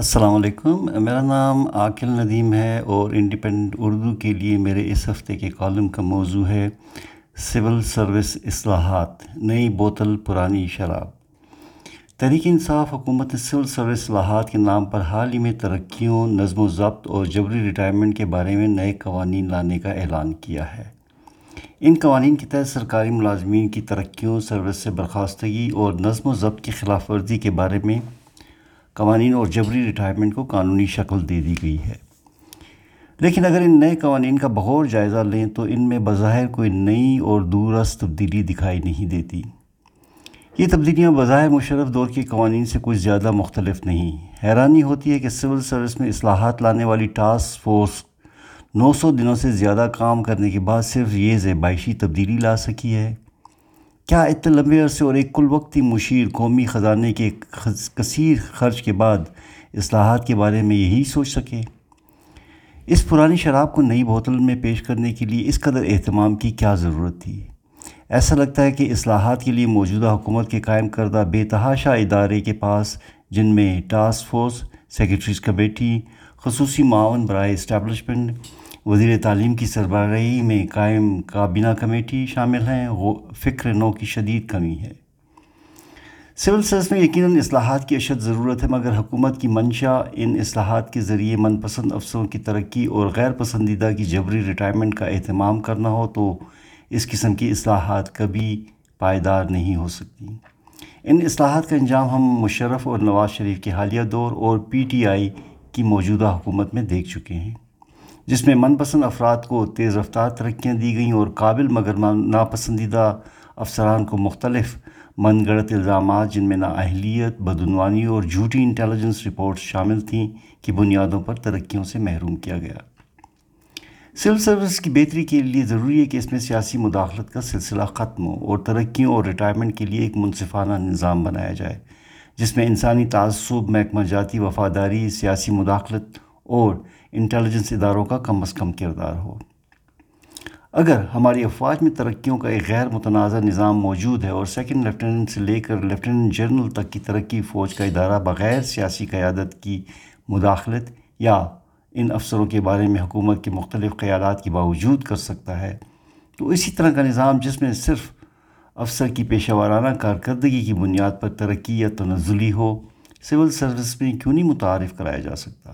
السلام علیکم، میرا نام عاقل ندیم ہے اور انڈیپینڈنٹ اردو کے لیے میرے اس ہفتے کے کالم کا موضوع ہے سول سروس اصلاحات، نئی بوتل، پرانی شراب۔ تحریک انصاف، حکومت نے سول سروس اصلاحات کے نام پر حال ہی میں ترقیوں، نظم و ضبط اور جبری ریٹائرمنٹ کے بارے میں نئے قوانین لانے کا اعلان کیا ہے۔ ان قوانین کے تحت سرکاری ملازمین کی ترقیوں سروس سے برخواستگی اور نظم و ضبط کی خلاف ورزی کے بارے میں قوانین اور جبری ریٹائرمنٹ کو قانونی شکل دے دی گئی ہے۔ لیکن اگر ان نئے قوانین کا بغور جائزہ لیں تو ان میں بظاہر کوئی نئی اور دورس تبدیلی دکھائی نہیں دیتی۔ یہ تبدیلیاں بظاہر مشرف دور کے قوانین سے کچھ زیادہ مختلف نہیں۔ حیرانی ہوتی ہے کہ سول سروس میں اصلاحات لانے والی ٹاسک فورس نو سو دنوں سے زیادہ کام کرنے کے بعد صرف یہ زیبائشی تبدیلی لا سکی ہے۔ کیا اتنے لمبے عرصے اور ایک کل وقتی مشیر قومی خزانے کے کثیر خرچ کے بعد اصلاحات کے بارے میں یہی سوچ سکے؟ اس پرانی شراب کو نئی بوتل میں پیش کرنے کے لیے اس قدر اہتمام کی کیا ضرورت تھی؟ ایسا لگتا ہے کہ اصلاحات کے لیے موجودہ حکومت کے قائم کردہ بے تحاشا ادارے کے پاس، جن میں ٹاسک فورس، سیکرٹریز کمیٹی، خصوصی معاون برائے اسٹیبلشمنٹ وزیر تعلیم کی سربراہی میں قائم کابینہ کمیٹی شامل ہیں وہ فکر نو کی شدید کمی ہے۔ سول سروس میں یقیناً اصلاحات کی اشد ضرورت ہے، مگر حکومت کی منشا ان اصلاحات کے ذریعے من پسند افسروں کی ترقی اور غیر پسندیدہ کی جبری ریٹائرمنٹ کا اہتمام کرنا ہو تو اس قسم کی اصلاحات کبھی پائیدار نہیں ہو سکتی۔ ان اصلاحات کا انجام ہم مشرف اور نواز شریف کے حالیہ دور اور پی ٹی آئی کی موجودہ حکومت میں دیکھ چکے ہیں۔ جس میں من پسند افراد کو تیز رفتار ترقیاں دی گئیں اور قابل مگر ناپسندیدہ افسران کو مختلف من گڑت الزامات جن میں نااہلیت، بدعنوانی اور جھوٹی انٹیلیجنس رپورٹس شامل تھیں کی بنیادوں پر ترقیوں سے محروم کیا گیا۔ سول سروس کی بہتری کے لیے ضروری ہے کہ اس میں سیاسی مداخلت کا سلسلہ ختم ہو اور ترقیوں اور ریٹائرمنٹ کے لیے ایک منصفانہ نظام بنایا جائے، جس میں انسانی تعصب، محکمہ جاتی وفاداری، سیاسی مداخلت اور انٹیلیجنس اداروں کا کم از کم کردار ہو۔ اگر ہماری افواج میں ترقیوں کا ایک غیر متنازع نظام موجود ہے اور سیکنڈ لیفٹیننٹ سے لے کر لیفٹیننٹ جنرل تک کی ترقی فوج کا ادارہ بغیر سیاسی قیادت کی مداخلت یا ان افسروں کے بارے میں حکومت کے مختلف خیالات کے باوجود کر سکتا ہے، تو اسی طرح کا نظام جس میں صرف افسر کی پیشہ ورانہ کارکردگی کی بنیاد پر ترقی یا تنزلی ہو سول سروس میں کیوں نہیں متعارف کرایا جا سکتا؟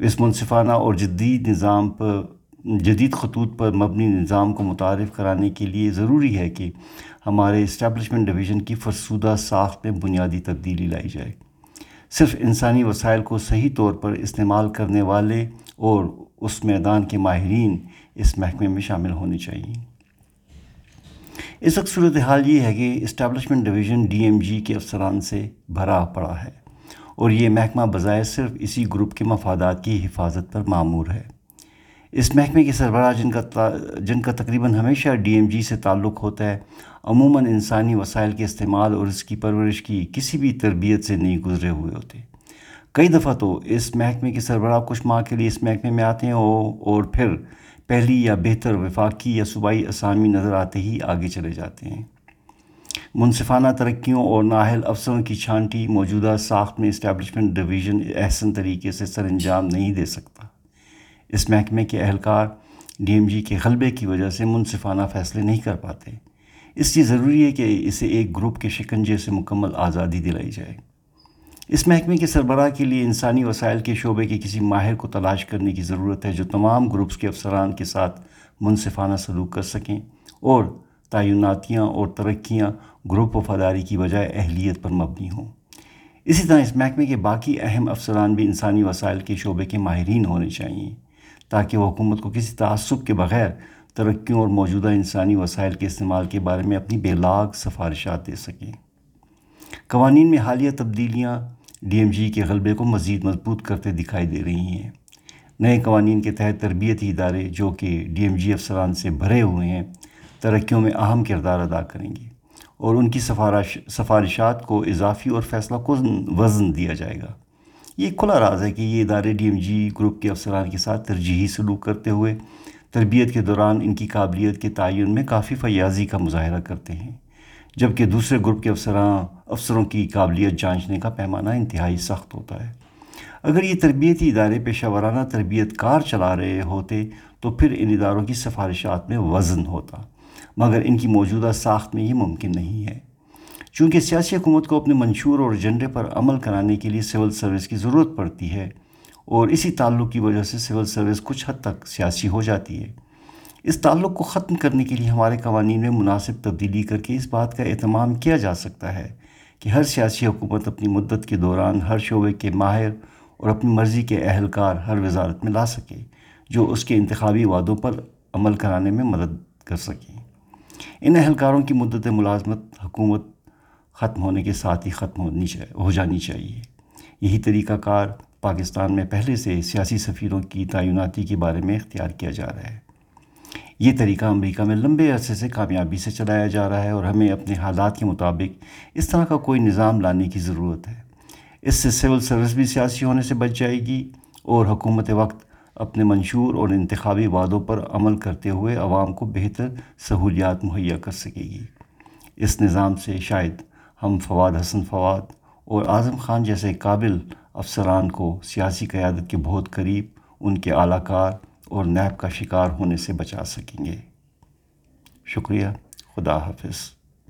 اس منصفانہ اور جدید نظام پر، جدید خطوط پر مبنی نظام کو متعارف کرانے کے لیے ضروری ہے کہ ہمارے اسٹیبلشمنٹ ڈویژن کی فرسودہ ساخت میں بنیادی تبدیلی لائی جائے۔ صرف انسانی وسائل کو صحیح طور پر استعمال کرنے والے اور اس میدان کے ماہرین اس محکمے میں شامل ہونے چاہیے اس وقت صورتحال یہ ہے کہ establishment division D M G کے افسران سے بھرا پڑا ہے۔ اور یہ محکمہ بظاہر صرف اسی گروپ کے مفادات کی حفاظت پر معمور ہے۔ اس محکمے کے سربراہ جن کا جن کا تقریباً ہمیشہ ڈی ایم جی سے تعلق ہوتا ہے، عموماً انسانی وسائل کے استعمال اور اس کی پرورش کی کسی بھی تربیت سے نہیں گزرے ہوئے ہوتے۔ کئی دفعہ تو اس محکمے کے سربراہ کچھ ماہ کے لیے اس محکمے میں آتے ہیں اور پھر پہلی یا بہتر وفاقی یا صوبائی اسامی نظر آتے ہی آگے چلے جاتے ہیں۔ منصفانہ ترقیوں اور نااہل افسروں کی چھانٹی موجودہ ساخت میں اسٹیبلشمنٹ ڈویژن احسن طریقے سے سر انجام نہیں دے سکتا۔ اس محکمے کے اہلکار ڈی ایم جی کے غلبے کی وجہ سے منصفانہ فیصلے نہیں کر پاتے۔ اس لیے ضروری ہے کہ اسے ایک گروپ کے شکنجے سے مکمل آزادی دلائی جائے۔ اس محکمے کے سربراہ کے لیے انسانی وسائل کے شعبے کے کسی ماہر کو تلاش کرنے کی ضرورت ہے جو تمام گروپس کے افسران کے ساتھ منصفانہ سلوک کر سکیں اور تعیناتیاں اور ترقیاں گروپ وفاداری کی بجائے اہلیت پر مبنی ہوں۔ اسی طرح اس محکمے کے باقی اہم افسران بھی انسانی وسائل کے شعبے کے ماہرین ہونے چاہئیں، تاکہ وہ حکومت کو کسی تعصب کے بغیر ترقیوں اور موجودہ انسانی وسائل کے استعمال کے بارے میں اپنی بے لاگ سفارشات دے سکیں۔ قوانین میں حالیہ تبدیلیاں ڈی ایم جی کے غلبے کو مزید مضبوط کرتے دکھائی دے رہی ہیں۔ نئے قوانین کے تحت تربیتی ادارے جو کہ ڈی ایم جی افسران سے بھرے ہوئے ہیں، ترقیوں میں اہم کردار ادا کریں گے۔ اور ان کی سفارش سفارشات کو اضافی اور فیصلہ کو وزن دیا جائے گا۔ یہ کھلا راز ہے کہ یہ ادارے ڈی ایم جی گروپ کے افسران کے ساتھ ترجیحی سلوک کرتے ہوئے تربیت کے دوران ان کی قابلیت کے تعین میں کافی فیاضی کا مظاہرہ کرتے ہیں، جبکہ دوسرے گروپ کے افسران افسروں کی قابلیت جانچنے کا پیمانہ انتہائی سخت ہوتا ہے۔ اگر یہ تربیتی ادارے پیشہ ورانہ تربیت کار چلا رہے ہوتے تو پھر ان اداروں کی سفارشات میں وزن ہوتا۔ مگر ان کی موجودہ ساخت میں یہ ممکن نہیں ہے۔ چونکہ سیاسی حکومت کو اپنے منشور اور ایجنڈے پر عمل کرانے کے لیے سول سروس کی ضرورت پڑتی ہے اور اسی تعلق کی وجہ سے سول سروس کچھ حد تک سیاسی ہو جاتی ہے۔ اس تعلق کو ختم کرنے کے لیے ہمارے قوانین میں مناسب تبدیلی کر کے اس بات کا اہتمام کیا جا سکتا ہے کہ ہر سیاسی حکومت اپنی مدت کے دوران ہر شعبے کے ماہر اور اپنی مرضی کے اہلکار ہر وزارت میں لا سکے، جو اس کے انتخابی وعدوں پر عمل کرانے میں مدد کر سکیں ان اہلکاروں کی مدت ملازمت حکومت ختم ہونے کے ساتھ ہی ختم ہونی چاہیے ہو جانی چاہیے۔ یہی طریقہ کار پاکستان میں پہلے سے سیاسی سفیروں کی تعیناتی کے بارے میں اختیار کیا جا رہا ہے۔ یہ طریقہ امریکہ میں لمبے عرصے سے کامیابی سے چلایا جا رہا ہے اور ہمیں اپنے حالات کے مطابق اس طرح کا کوئی نظام لانے کی ضرورت ہے۔ اس سے سول سروس بھی سیاسی ہونے سے بچ جائے گی اور حکومت وقت اپنے منشور اور انتخابی وعدوں پر عمل کرتے ہوئے عوام کو بہتر سہولیات مہیا کر سکے گی۔ اس نظام سے شاید ہم فواد حسن فواد اور اعظم خان جیسے قابل افسران کو سیاسی قیادت کے بہت قریب ان کے اعلیٰ کار اور نیب کا شکار ہونے سے بچا سکیں گے۔ شکریہ۔ خدا حافظ۔